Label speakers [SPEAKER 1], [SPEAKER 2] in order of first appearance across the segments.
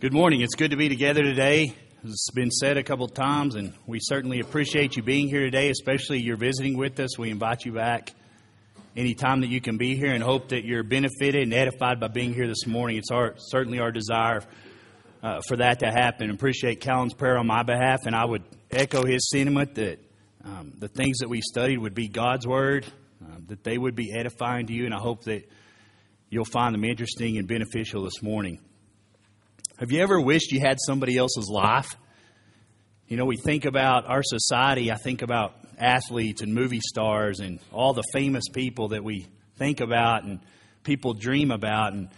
[SPEAKER 1] Good morning. It's good to be together today. It's been said a couple of times, and we certainly appreciate you being here today, especially you're visiting with us. We invite you back anytime that you can be here and hope that you're benefited and edified by being here this morning. It's our, certainly our desire uh, for that to happen. Appreciate Callan's prayer on my behalf, and I would echo his sentiment that um, the things that we studied would be God's Word, uh, that they would be edifying to you, and I hope that you'll find them interesting and beneficial this morning. Have you ever wished you had somebody else's life? You know, we think about our society, I think about athletes and movie stars and all the famous people that we think about and people dream about and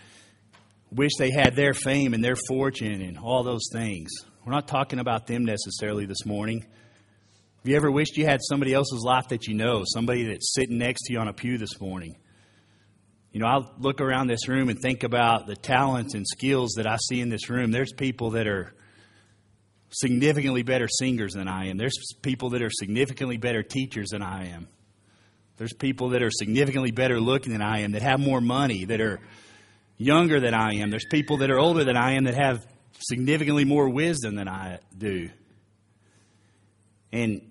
[SPEAKER 1] wish they had their fame and their fortune and all those things. We're not talking about them necessarily this morning. Have you ever wished you had somebody else's life that you know, somebody that's sitting next to you on a pew this morning? You know, I look around this room and think about the talents and skills that I see in this room. There's people that are significantly better singers than I am. There's people that are significantly better teachers than I am. There's people that are significantly better looking than I am, that have more money, that are younger than I am. There's people that are older than I am that have significantly more wisdom than I do. And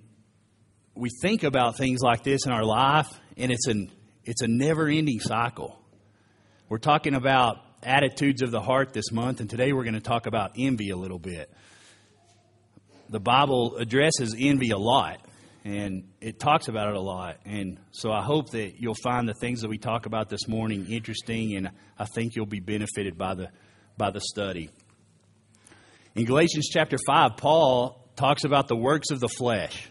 [SPEAKER 1] we think about things like this in our life, and it's an it's a never ending cycle. We're talking about attitudes of the heart this month, and today we're going to talk about envy a little bit. The Bible addresses envy a lot, and it talks about it a lot. And so I hope that you'll find the things that we talk about this morning interesting, and I think you'll be benefited by the, by the study. In Galatians chapter 5, Paul talks about the works of the flesh.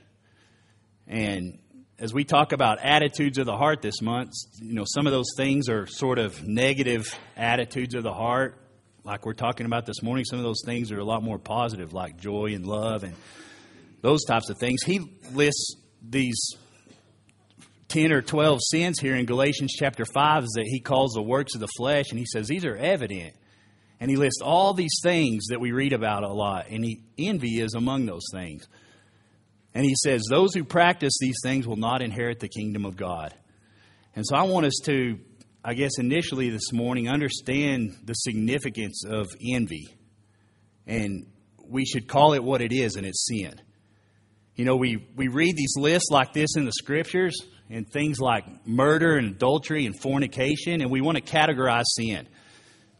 [SPEAKER 1] And as we talk about attitudes of the heart this month, you know, some of those things are sort of negative attitudes of the heart, like we're talking about this morning. Some of those things are a lot more positive, like joy and love and those types of things. He lists these 10 or 12 sins here in Galatians chapter 5 that he calls the works of the flesh, and he says these are evident. And he lists all these things that we read about a lot, and he, envy is among those things. And he says, Those who practice these things will not inherit the kingdom of God. And so I want us to, I guess, initially this morning, understand the significance of envy. And we should call it what it is, and it's sin. You know, we, we read these lists like this in the scriptures, and things like murder and adultery and fornication, and we want to categorize sin.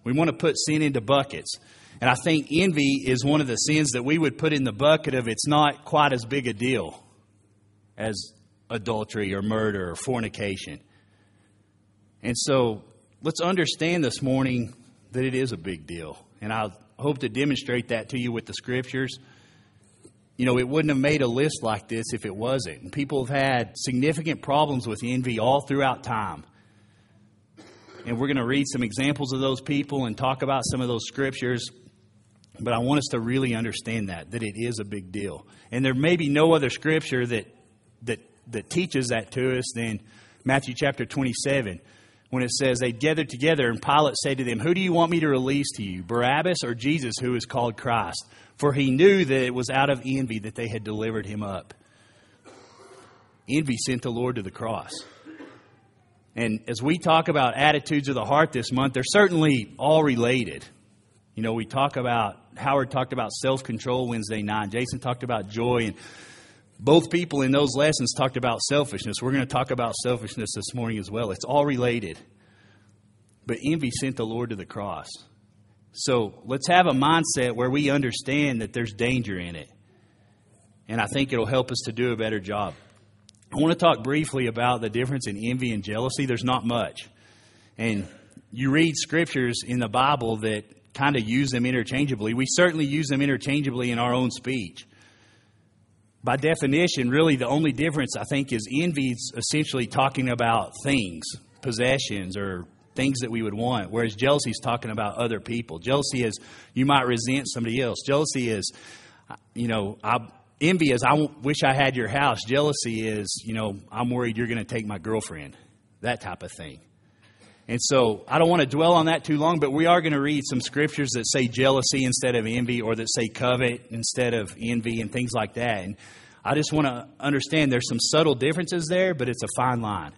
[SPEAKER 1] We want to put sin into buckets. And I think envy is one of the sins that we would put in the bucket of it's not quite as big a deal as adultery or murder or fornication. And so let's understand this morning that it is a big deal. And I hope to demonstrate that to you with the scriptures. You know, it wouldn't have made a list like this if it wasn't. And people have had significant problems with envy all throughout time. And we're going to read some examples of those people and talk about some of those scriptures. But I want us to really understand that, that it is a big deal. And there may be no other scripture that, that, that teaches that to us than Matthew chapter 27, when it says, They gathered together, and Pilate said to them, Who do you want me to release to you, Barabbas or Jesus, who is called Christ? For he knew that it was out of envy that they had delivered him up. Envy sent the Lord to the cross. And as we talk about attitudes of the heart this month, they're certainly all related. You know, we talk about, Howard talked about self control Wednesday night. Jason talked about joy. And both people in those lessons talked about selfishness. We're going to talk about selfishness this morning as well. It's all related. But envy sent the Lord to the cross. So let's have a mindset where we understand that there's danger in it. And I think it'll help us to do a better job. I want to talk briefly about the difference in envy and jealousy. There's not much. And you read scriptures in the Bible that kind of use them interchangeably. We certainly use them interchangeably in our own speech. By definition, really the only difference, I think, is envy is essentially talking about things, possessions, or things that we would want, whereas jealousy is talking about other people. Jealousy is you might resent somebody else. Jealousy is, you know, I, envy is I wish I had your house. Jealousy is, you know, I'm worried you're going to take my girlfriend. That type of thing. And so I don't want to dwell on that too long, but we are going to read some scriptures that say jealousy instead of envy or that say covet instead of envy and things like that. And I just want to understand there's some subtle differences there, but it's a fine line.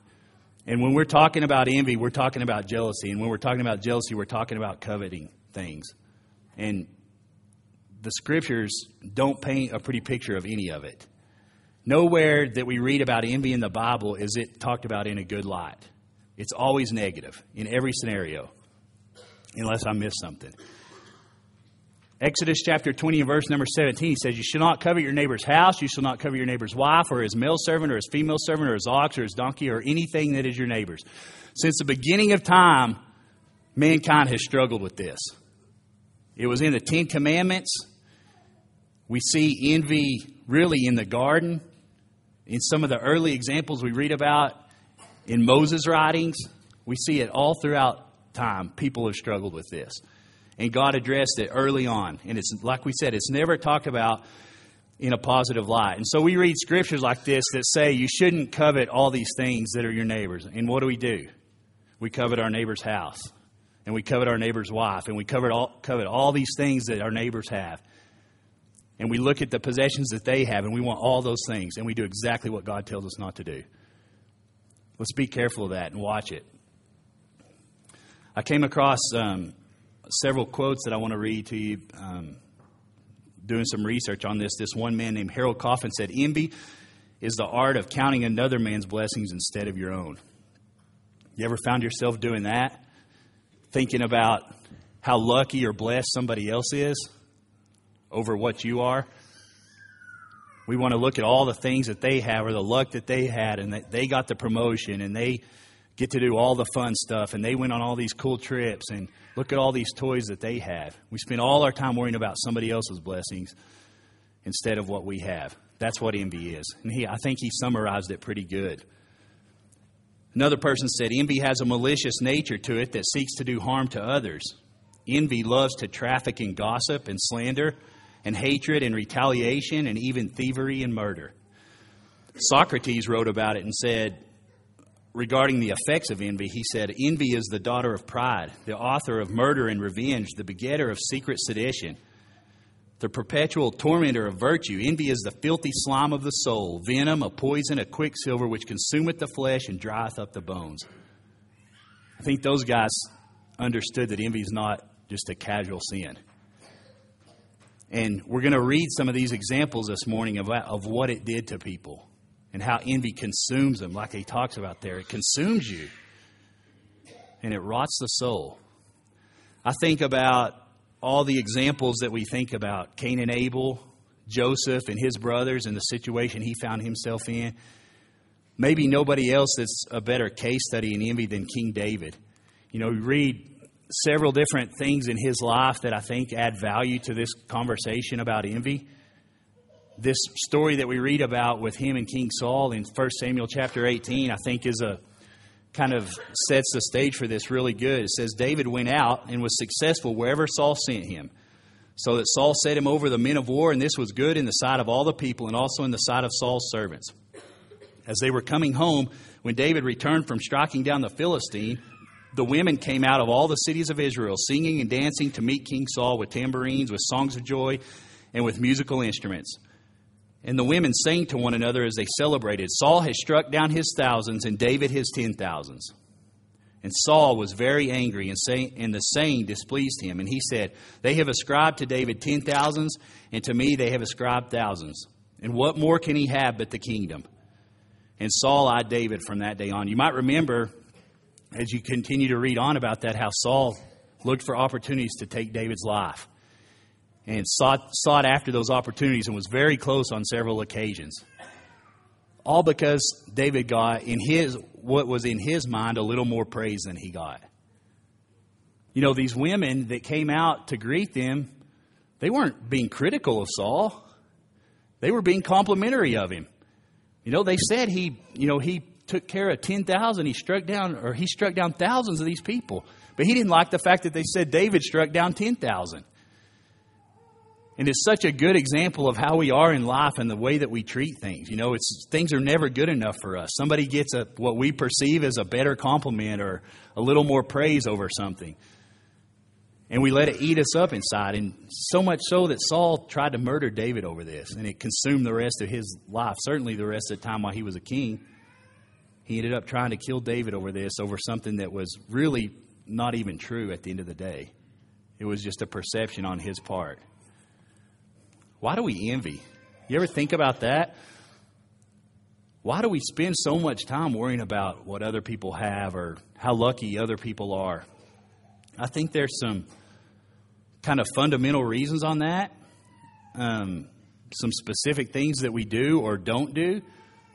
[SPEAKER 1] And when we're talking about envy, we're talking about jealousy. And when we're talking about jealousy, we're talking about coveting things. And the scriptures don't paint a pretty picture of any of it. Nowhere that we read about envy in the Bible is it talked about in a good light. It's always negative in every scenario, unless I miss something. Exodus chapter 20 and verse number 17 says, You shall not covet your neighbor's house, you shall not covet your neighbor's wife, or his male servant, or his female servant, or his ox, or his donkey, or anything that is your neighbor's. Since the beginning of time, mankind has struggled with this. It was in the Ten Commandments. We see envy really in the garden. In some of the early examples we read about in Moses' writings, we see it all throughout time. People have struggled with this. And God addressed it early on. And it's like we said, it's never talked about in a positive light. And so we read scriptures like this that say you shouldn't covet all these things that are your neighbors. And what do we do? We covet our neighbor's house. And we covet our neighbor's wife. And we covet all, covet all these things that our neighbors have. And we look at the possessions that they have and we want all those things. And we do exactly what God tells us not to do. Let's be careful of that and watch it. I came across um, several quotes that I want to read to you. Um, doing some research on this, this one man named Harold Coffin said, Envy is the art of counting another man's blessings instead of your own. You ever found yourself doing that? Thinking about how lucky or blessed somebody else is over what you are? We want to look at all the things that they have or the luck that they had and that they got the promotion and they get to do all the fun stuff and they went on all these cool trips and look at all these toys that they have. We spend all our time worrying about somebody else's blessings instead of what we have. That's what envy is. And he, I think he summarized it pretty good. Another person said, Envy has a malicious nature to it that seeks to do harm to others. Envy loves to traffic in gossip and slander and hatred and retaliation and even thievery and murder. Socrates wrote about it and said, regarding the effects of envy, he said, Envy is the daughter of pride, the author of murder and revenge, the begetter of secret sedition, the perpetual tormentor of virtue. Envy is the filthy slime of the soul, venom, a poison, a quicksilver which consumeth the flesh and drieth up the bones. I think those guys understood that envy is not just a casual sin. And we're going to read some of these examples this morning of, of what it did to people and how envy consumes them, like he talks about there. It consumes you and it rots the soul. I think about all the examples that we think about Cain and Abel, Joseph and his brothers, and the situation he found himself in. Maybe nobody else that's a better case study in envy than King David. You know, we read several different things in his life that I think add value to this conversation about envy. This story that we read about with him and King Saul in 1 Samuel chapter 18, I think is a kind of sets the stage for this really good. It says David went out and was successful wherever Saul sent him. So that Saul set him over the men of war, and this was good in the sight of all the people and also in the sight of Saul's servants. As they were coming home, when David returned from striking down the Philistine, the women came out of all the cities of Israel, singing and dancing to meet King Saul with tambourines, with songs of joy, and with musical instruments. And the women sang to one another as they celebrated Saul has struck down his thousands, and David his ten thousands. And Saul was very angry, and, say, and the saying displeased him. And he said, They have ascribed to David ten thousands, and to me they have ascribed thousands. And what more can he have but the kingdom? And Saul eyed David from that day on. You might remember as you continue to read on about that, how Saul looked for opportunities to take David's life and sought, sought after those opportunities and was very close on several occasions. All because David got in his what was in his mind a little more praise than he got. You know, these women that came out to greet them, they weren't being critical of Saul. They were being complimentary of him. You know, they said he, you know, he took care of 10,000. He struck down, or he struck down thousands of these people. But he didn't like the fact that they said David struck down 10,000. And it's such a good example of how we are in life and the way that we treat things. You know, it's things are never good enough for us. Somebody gets a what we perceive as a better compliment or a little more praise over something. And we let it eat us up inside. And so much so that Saul tried to murder David over this. And it consumed the rest of his life, certainly the rest of the time while he was a king. He ended up trying to kill David over this, over something that was really not even true at the end of the day. It was just a perception on his part. Why do we envy? You ever think about that? Why do we spend so much time worrying about what other people have or how lucky other people are? I think there's some kind of fundamental reasons on that. Um, some specific things that we do or don't do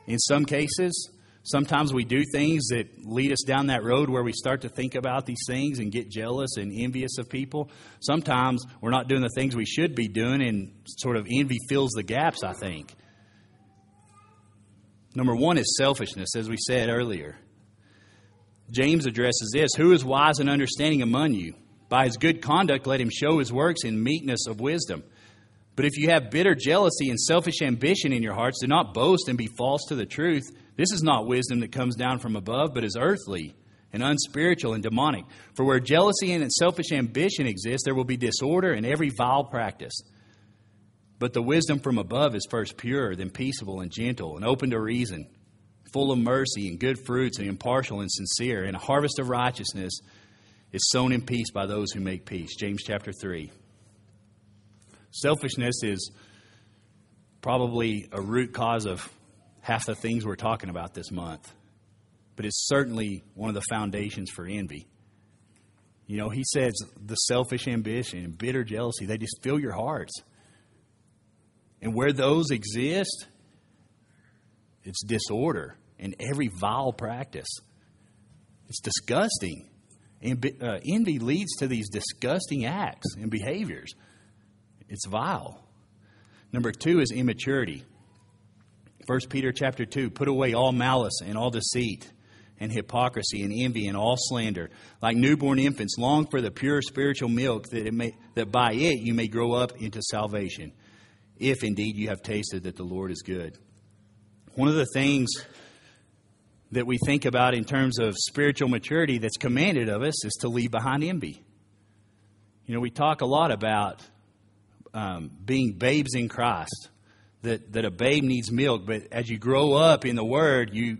[SPEAKER 1] in some cases. Sometimes we do things that lead us down that road where we start to think about these things and get jealous and envious of people. Sometimes we're not doing the things we should be doing, and sort of envy fills the gaps, I think. Number one is selfishness, as we said earlier. James addresses this Who is wise and understanding among you? By his good conduct, let him show his works in meekness of wisdom. But if you have bitter jealousy and selfish ambition in your hearts, do not boast and be false to the truth. This is not wisdom that comes down from above, but is earthly and unspiritual and demonic. For where jealousy and selfish ambition exist, there will be disorder and every vile practice. But the wisdom from above is first pure, then peaceable and gentle, and open to reason, full of mercy and good fruits, and impartial and sincere. And a harvest of righteousness is sown in peace by those who make peace. James chapter 3. Selfishness is probably a root cause of half the things we're talking about this month, but it's certainly one of the foundations for envy. You know, he says the selfish ambition and bitter jealousy, they just fill your hearts. And where those exist, it's disorder and every vile practice. It's disgusting. And uh, envy leads to these disgusting acts and behaviors. It's vile. Number two is immaturity. 1 Peter chapter 2 Put away all malice and all deceit and hypocrisy and envy and all slander. Like newborn infants, long for the pure spiritual milk that, it may, that by it you may grow up into salvation, if indeed you have tasted that the Lord is good. One of the things that we think about in terms of spiritual maturity that's commanded of us is to leave behind envy. You know, we talk a lot about um, being babes in Christ that, that a babe needs milk, but as you grow up in the Word, you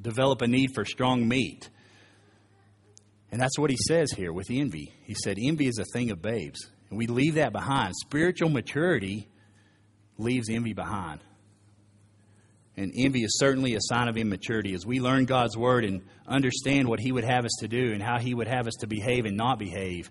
[SPEAKER 1] develop a need for strong meat. And that's what he says here with envy. He said, Envy is a thing of babes. And we leave that behind. Spiritual maturity leaves envy behind. And envy is certainly a sign of immaturity. As we learn God's word and understand what He would have us to do and how He would have us to behave and not behave,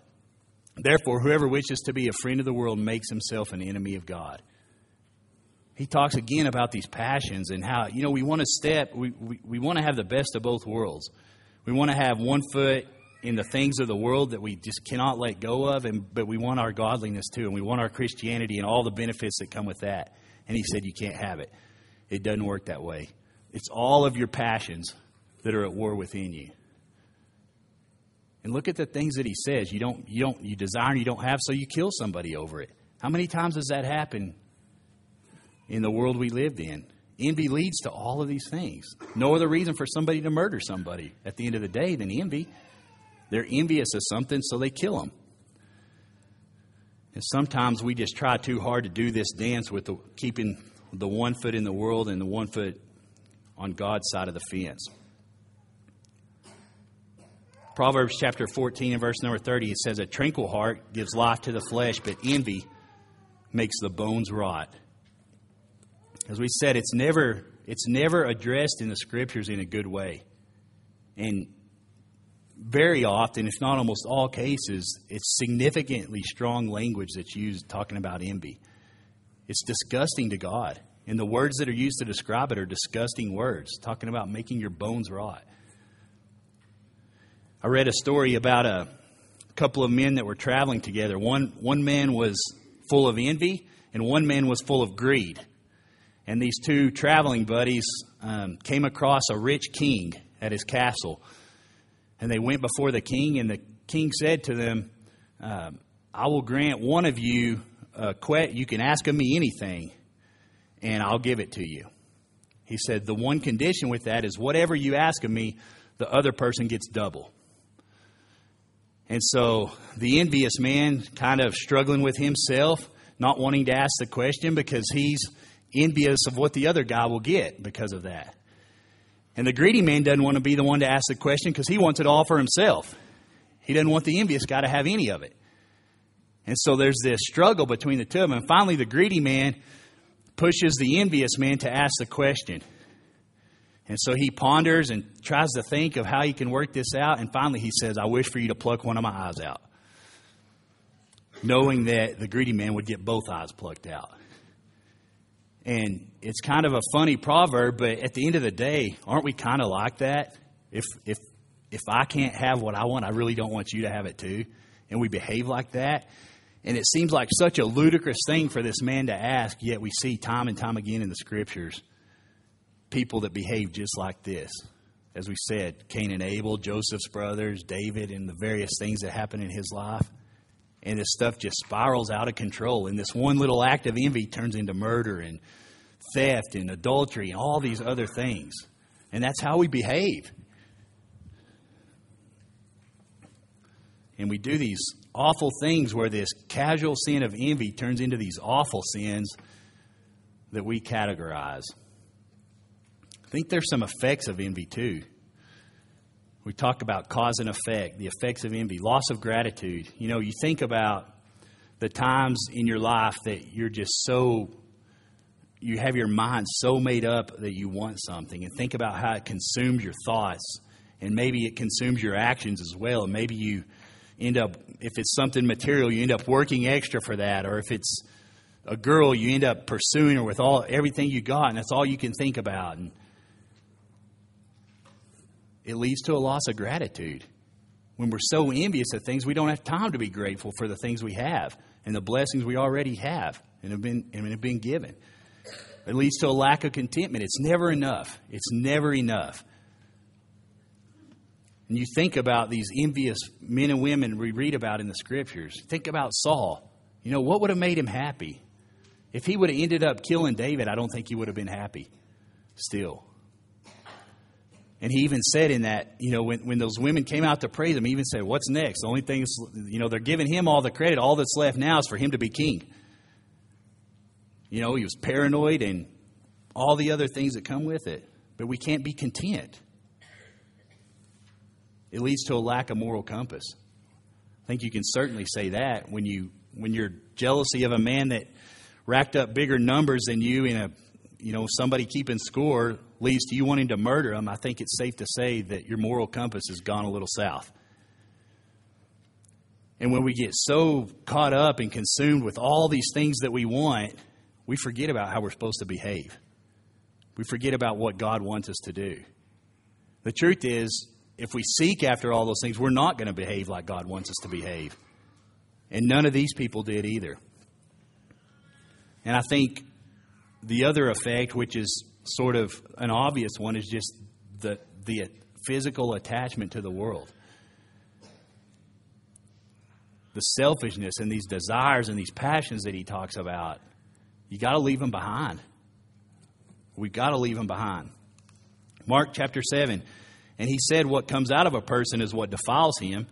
[SPEAKER 1] Therefore, whoever wishes to be a friend of the world makes himself an enemy of God he talks again about these passions and how, you know, we want to step, we, we, we want to have the best of both worlds. We want to have one foot in the things of the world that we just cannot let go of, and, but we want our godliness too, and we want our Christianity and all the benefits that come with that. And he said, You can't have it. It doesn't work that way. It's all of your passions that are at war within you. And look at the things that he says. You don't, you don't, you desire you don't have, so you kill somebody over it. How many times does that happen in the world we lived in. Envy leads to all of these things. No other reason for somebody to murder somebody at the end of the day than envy. They're envious of something, so they kill them. And sometimes we just try too hard to do this dance with the, keeping the one foot in the world and the one foot on God's side of the fence. Proverbs chapter 14 and verse number 30, it says, A tranquil heart gives life to the flesh, but envy makes the bones rot. As we said, it's never, it's never addressed in the scriptures in a good way. And very often, if not almost all cases, it's significantly strong language that's used talking about envy. It's disgusting to God. And the words that are used to describe it are disgusting words, talking about making your bones rot. I read a story about a couple of men that were traveling together. One, one man was full of envy, and one man was full of greed and these two traveling buddies um, came across a rich king at his castle. And they went before the king, and the king said to them, uh, I will grant one of you a que- you can ask of me anything. and I'll give it to you. He said, The one condition with that is whatever you ask of me, the other person gets double. And so the envious man, kind of struggling with himself, not wanting to ask the question because he's envious of what the other guy will get because of that. And the greedy man doesn't want to be the one to ask the question because he wants it all for himself. He doesn't want the envious guy to have any of it. And so there's this struggle between the two of them. And finally, the greedy man pushes the envious man to ask the question. And so he ponders and tries to think of how he can work this out. And finally, he says, I wish for you to pluck one of my eyes out. Knowing that the greedy man would get both eyes plucked out. And it's kind of a funny proverb, but at the end of the day, aren't we kind of like that? If, if, if I can't have what I want, I really don't want you to have it too. And we behave like that. And it seems like such a ludicrous thing for this man to ask, yet we see time and time again in the scriptures people that behave just like this. As we said, Cain and Abel, Joseph's brothers, David, and the various things that happen in his life. And this stuff just spirals out of control. And this one little act of envy turns into murder and theft and adultery and all these other things. And that's how we behave. And we do these awful things where this casual sin of envy turns into these awful sins that we categorize. I think there's some effects of envy too. We talk about cause and effect, the effects of envy, loss of gratitude. You know, you think about the times in your life that you're just so, you have your mind so made up that you want something, and think about how it consumes your thoughts, and maybe it consumes your actions as well. Maybe you end up, if it's something material, you end up working extra for that, or if it's a girl, you end up pursuing her with all everything you got, and that's all you can think about. And it leads to a loss of gratitude. When we're so envious of things, we don't have time to be grateful for the things we have and the blessings we already have and have been, and have been given. It leads to a lack of contentment. It's never enough. It's never enough. And you think about these envious men and women we read about in the scriptures. Think about Saul. You know, what would have made him happy? If he would have ended up killing David, I don't think he would have been happy still. And he even said in that, you know, when, when those women came out to praise him, he even said, What's next? The only thing is, you know, they're giving him all the credit. All that's left now is for him to be king. You know, he was paranoid and all the other things that come with it. But we can't be content. It leads to a lack of moral compass. I think you can certainly say that when you when you're jealousy of a man that racked up bigger numbers than you in a you know somebody keeping score leads to you wanting to murder him. I think it's safe to say that your moral compass has gone a little south. And when we get so caught up and consumed with all these things that we want, we forget about how we're supposed to behave. We forget about what God wants us to do. The truth is, if we seek after all those things, we're not going to behave like God wants us to behave. And none of these people did either. And I think the other effect, which is sort of an obvious one, is just the, the physical attachment to the world. The selfishness and these desires and these passions that he talks about, you got to leave them behind. We've got to leave them behind. Mark chapter 7 and he said, What comes out of a person is what defiles him.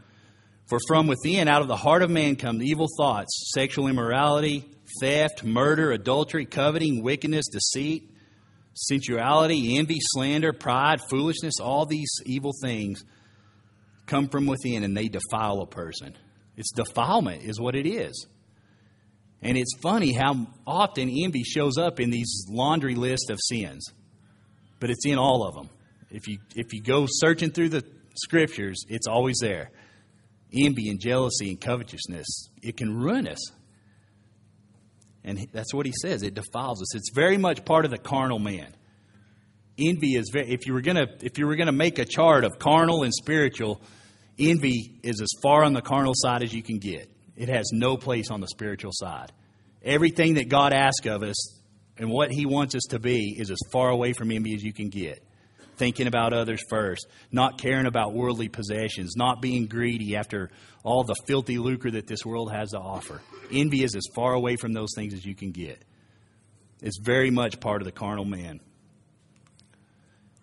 [SPEAKER 1] For from within, out of the heart of man, come evil thoughts, sexual immorality, theft, murder, adultery, coveting, wickedness, deceit, sensuality, envy, slander, pride, foolishness. All these evil things come from within and they defile a person. It's defilement, is what it is. And it's funny how often envy shows up in these laundry list of sins, but it's in all of them. If you, if you go searching through the scriptures, it's always there. Envy and jealousy and covetousness, it can ruin us. And that's what he says. It defiles us. It's very much part of the carnal man. Envy is very, if you were gonna if you were gonna make a chart of carnal and spiritual, envy is as far on the carnal side as you can get. It has no place on the spiritual side. Everything that God asks of us and what He wants us to be is as far away from envy as you can get thinking about others first, not caring about worldly possessions, not being greedy after all the filthy lucre that this world has to offer. Envy is as far away from those things as you can get. It's very much part of the carnal man.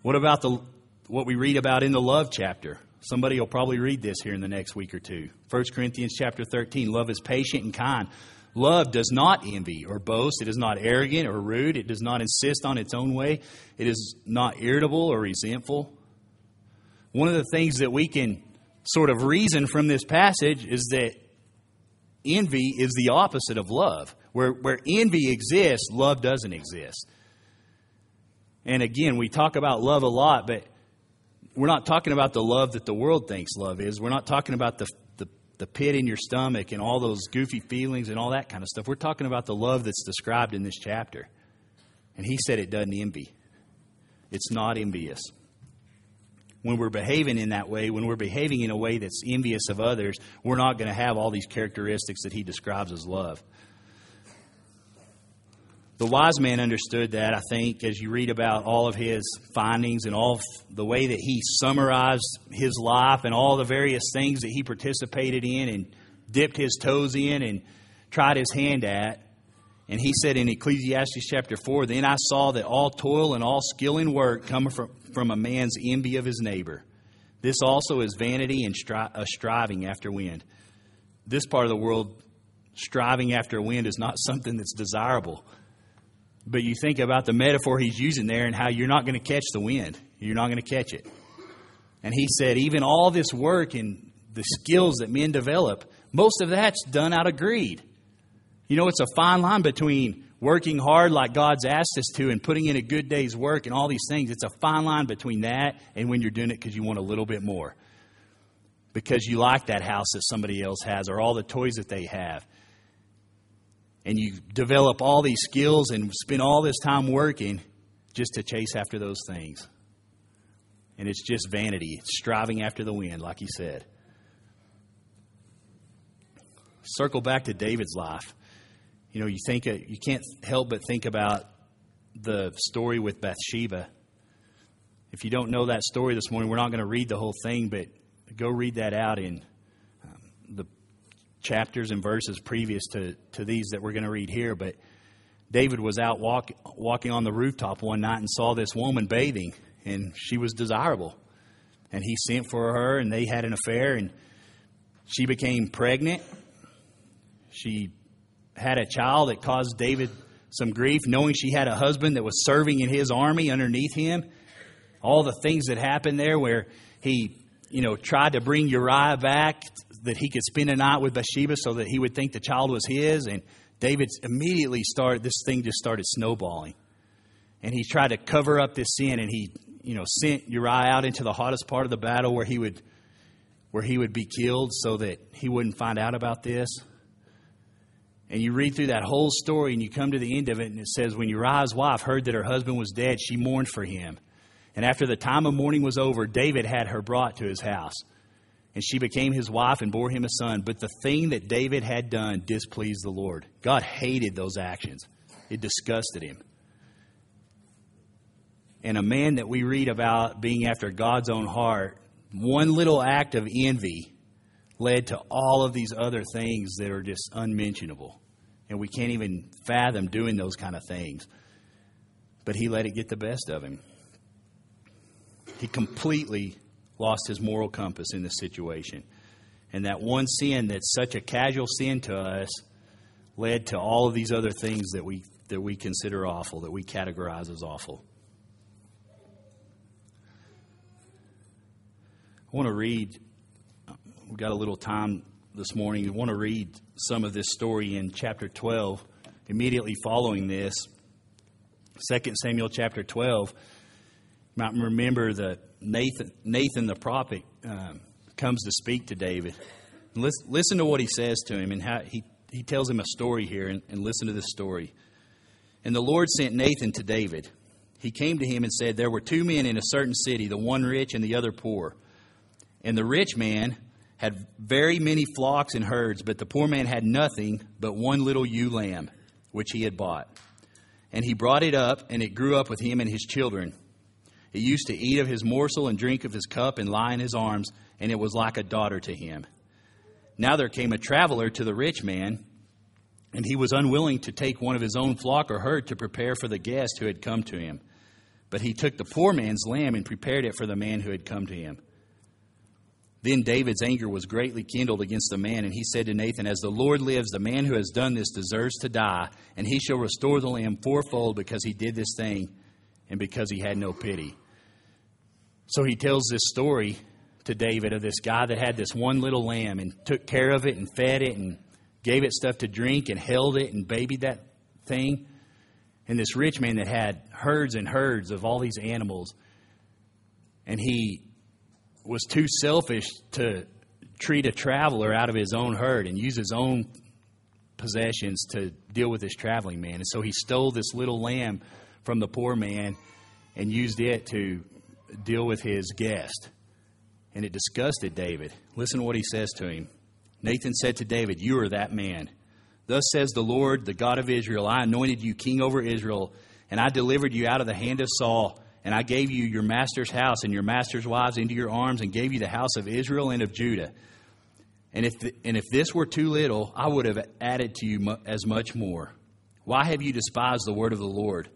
[SPEAKER 1] What about the what we read about in the love chapter? Somebody will probably read this here in the next week or two. 1 Corinthians chapter 13. Love is patient and kind. Love does not envy or boast. It is not arrogant or rude. It does not insist on its own way. It is not irritable or resentful. One of the things that we can sort of reason from this passage is that envy is the opposite of love. Where, where envy exists, love doesn't exist. And again, we talk about love a lot, but we're not talking about the love that the world thinks love is. We're not talking about the, the, pit in your stomach and all those goofy feelings and all that kind of stuff. We're talking about the love that's described in this chapter. And he said it doesn't envy, it's not envious when we're behaving in that way, when we're behaving in a way that's envious of others, we're not going to have all these characteristics that he describes as love. The wise man understood that, I think, as you read about all of his findings and all the way that he summarized his life and all the various things that he participated in and dipped his toes in and tried his hand at. And he said in Ecclesiastes chapter 4 Then I saw that all toil and all skill in work come from, from a man's envy of his neighbor. This also is vanity and stri- a striving after wind. This part of the world, striving after wind is not something that's desirable. But you think about the metaphor he's using there and how you're not going to catch the wind. You're not going to catch it. And he said, even all this work and the skills that men develop, most of that's done out of greed. You know, it's a fine line between working hard like God's asked us to and putting in a good day's work and all these things. It's a fine line between that and when you're doing it because you want a little bit more. Because you like that house that somebody else has or all the toys that they have. And you develop all these skills and spend all this time working just to chase after those things. And it's just vanity, striving after the wind, like he said. Circle back to David's life you know, you think uh, you can't help but think about the story with Bathsheba. If you don't know that story this morning, we're not going to read the whole thing, but go read that out in chapters and verses previous to, to these that we're going to read here. But David was out walk, walking on the rooftop one night and saw this woman bathing, and she was desirable. And he sent for her, and they had an affair, and she became pregnant. She had a child that caused David some grief, knowing she had a husband that was serving in his army underneath him. All the things that happened there where he, you know, tried to bring Uriah back that he could spend a night with Bathsheba so that he would think the child was his. And David immediately started, this thing just started snowballing. And he tried to cover up this sin and he, you know, sent Uriah out into the hottest part of the battle where he would, where he would be killed so that he wouldn't find out about this. And you read through that whole story and you come to the end of it, and it says, When Uriah's wife heard that her husband was dead, she mourned for him. And after the time of mourning was over, David had her brought to his house. And she became his wife and bore him a son. But the thing that David had done displeased the Lord. God hated those actions, it disgusted him. And a man that we read about being after God's own heart, one little act of envy led to all of these other things that are just unmentionable. And we can't even fathom doing those kind of things. But he let it get the best of him. He completely lost his moral compass in this situation. And that one sin that's such a casual sin to us led to all of these other things that we, that we consider awful, that we categorize as awful. I want to read we've got a little time this morning. We want to read some of this story in chapter 12. Immediately following this, 2 Samuel chapter 12, you might remember that Nathan, Nathan the prophet um, comes to speak to David. Listen, listen, to what he says to him and how he, he tells him a story here, and, and listen to this story. And the Lord sent Nathan to David. He came to him and said, There were two men in a certain city, the one rich and the other poor. And the rich man had very many flocks and herds, but the poor man had nothing but one little ewe lamb, which he had bought. And he brought it up, and it grew up with him and his children. It used to eat of his morsel and drink of his cup and lie in his arms, and it was like a daughter to him. Now there came a traveler to the rich man, And he was unwilling to take one of his own flock or herd to prepare for the guest who had come to him. But he took the poor man's lamb and prepared it for the man who had come to him. Then David's anger was greatly kindled against the man, and he said to Nathan, As the Lord lives, the man who has done this deserves to die, and he shall restore the lamb fourfold because he did this thing and because he had no pity. So he tells this story to David of this guy that had this one little lamb and took care of it and fed it and gave it stuff to drink and held it and babied that thing. And this rich man that had herds and herds of all these animals. And he was too selfish to treat a traveler out of his own herd and use his own possessions to deal with this traveling man. And so he stole this little lamb from the poor man and used it to deal with his guest. And it disgusted David. Listen to what he says to him. Nathan said to David, You are that man. Thus says the Lord, the God of Israel I anointed you king over Israel, and I delivered you out of the hand of Saul and I gave you your master's house and your master's wives into your arms, and gave you the house of Israel and of Judah. And if, the, and if this were too little, I would have added to you as much more. Why have you despised the word of the Lord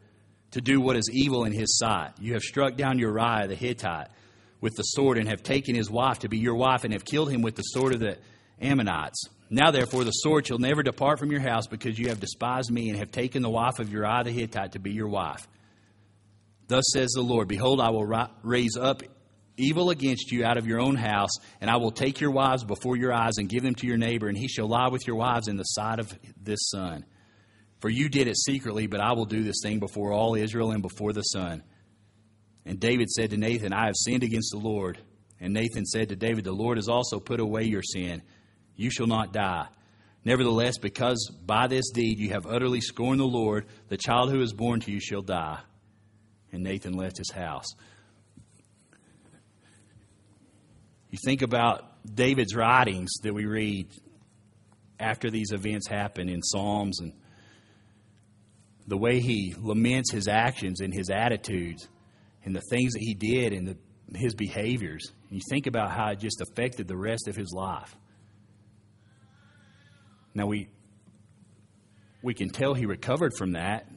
[SPEAKER 1] to do what is evil in his sight? You have struck down Uriah the Hittite with the sword, and have taken his wife to be your wife, and have killed him with the sword of the Ammonites. Now, therefore, the sword shall never depart from your house, because you have despised me, and have taken the wife of Uriah the Hittite to be your wife. Thus says the Lord Behold, I will raise up evil against you out of your own house, and I will take your wives before your eyes and give them to your neighbor, and he shall lie with your wives in the sight of this sun. For you did it secretly, but I will do this thing before all Israel and before the sun. And David said to Nathan, I have sinned against the Lord. And Nathan said to David, The Lord has also put away your sin. You shall not die. Nevertheless, because by this deed you have utterly scorned the Lord, the child who is born to you shall die and Nathan left his house. You think about David's writings that we read after these events happen in Psalms and the way he laments his actions and his attitudes and the things that he did and the, his behaviors. And you think about how it just affected the rest of his life. Now we we can tell he recovered from that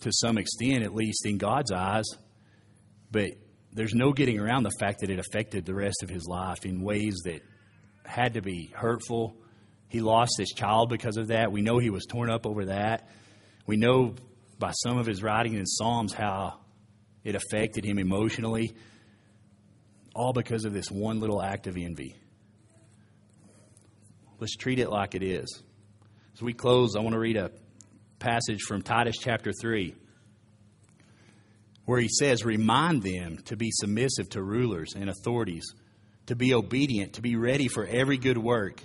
[SPEAKER 1] to some extent, at least in God's eyes. But there's no getting around the fact that it affected the rest of his life in ways that had to be hurtful. He lost his child because of that. We know he was torn up over that. We know by some of his writing in Psalms how it affected him emotionally, all because of this one little act of envy. Let's treat it like it is. As we close, I want to read a passage from Titus chapter 3, where he says, Remind them to be submissive to rulers and authorities, to be obedient, to be ready for every good work,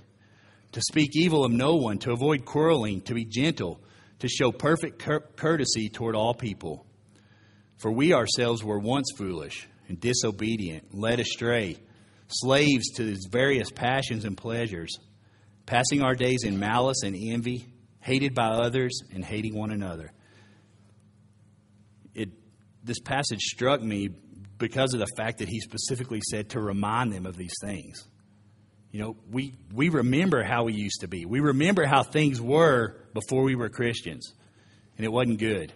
[SPEAKER 1] to speak evil of no one, to avoid quarreling, to be gentle, to show perfect courtesy toward all people. For we ourselves were once foolish and disobedient, led astray, slaves to these various passions and pleasures, passing our days in malice and envy hated by others and hating one another. It, this passage struck me because of the fact that he specifically said to remind them of these things. You know, we, we remember how we used to be. We remember how things were before we were Christians, and it wasn't good.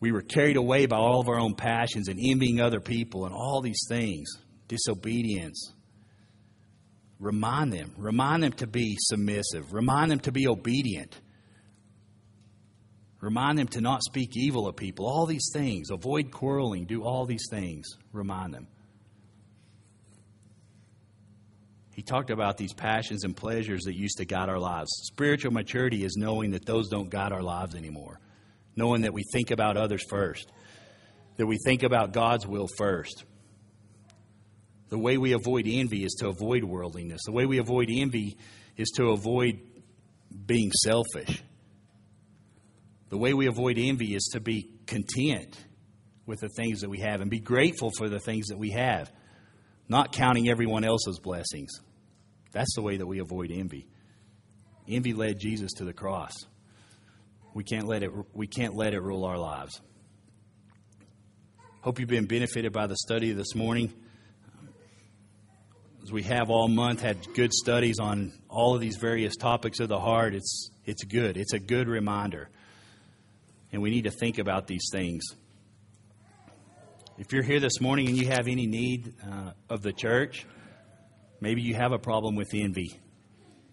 [SPEAKER 1] We were carried away by all of our own passions and envying other people and all these things disobedience, Remind them. Remind them to be submissive. Remind them to be obedient. Remind them to not speak evil of people. All these things. Avoid quarreling. Do all these things. Remind them. He talked about these passions and pleasures that used to guide our lives. Spiritual maturity is knowing that those don't guide our lives anymore. Knowing that we think about others first, that we think about God's will first. The way we avoid envy is to avoid worldliness. The way we avoid envy is to avoid being selfish. The way we avoid envy is to be content with the things that we have and be grateful for the things that we have, not counting everyone else's blessings. That's the way that we avoid envy. Envy led Jesus to the cross. We can't let it, we can't let it rule our lives. Hope you've been benefited by the study this morning as we have all month, had good studies on all of these various topics of the heart. It's, It's good. It's a good reminder. And we need to think about these things. If you're here this morning and you have any need uh, of the church, maybe you have a problem with envy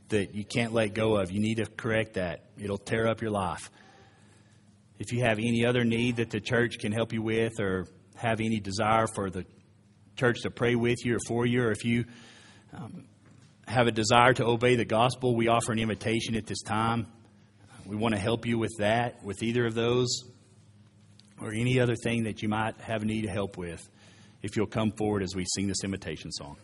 [SPEAKER 1] that you can't let go of. You need to correct that, it'll tear up your life. If you have any other need that the church can help you with, or have any desire for the church to pray with you or for you, or if you um, have a desire to obey the gospel, we offer an invitation at this time. We want to help you with that, with either of those, or any other thing that you might have a need of help with, if you'll come forward as we sing this invitation song.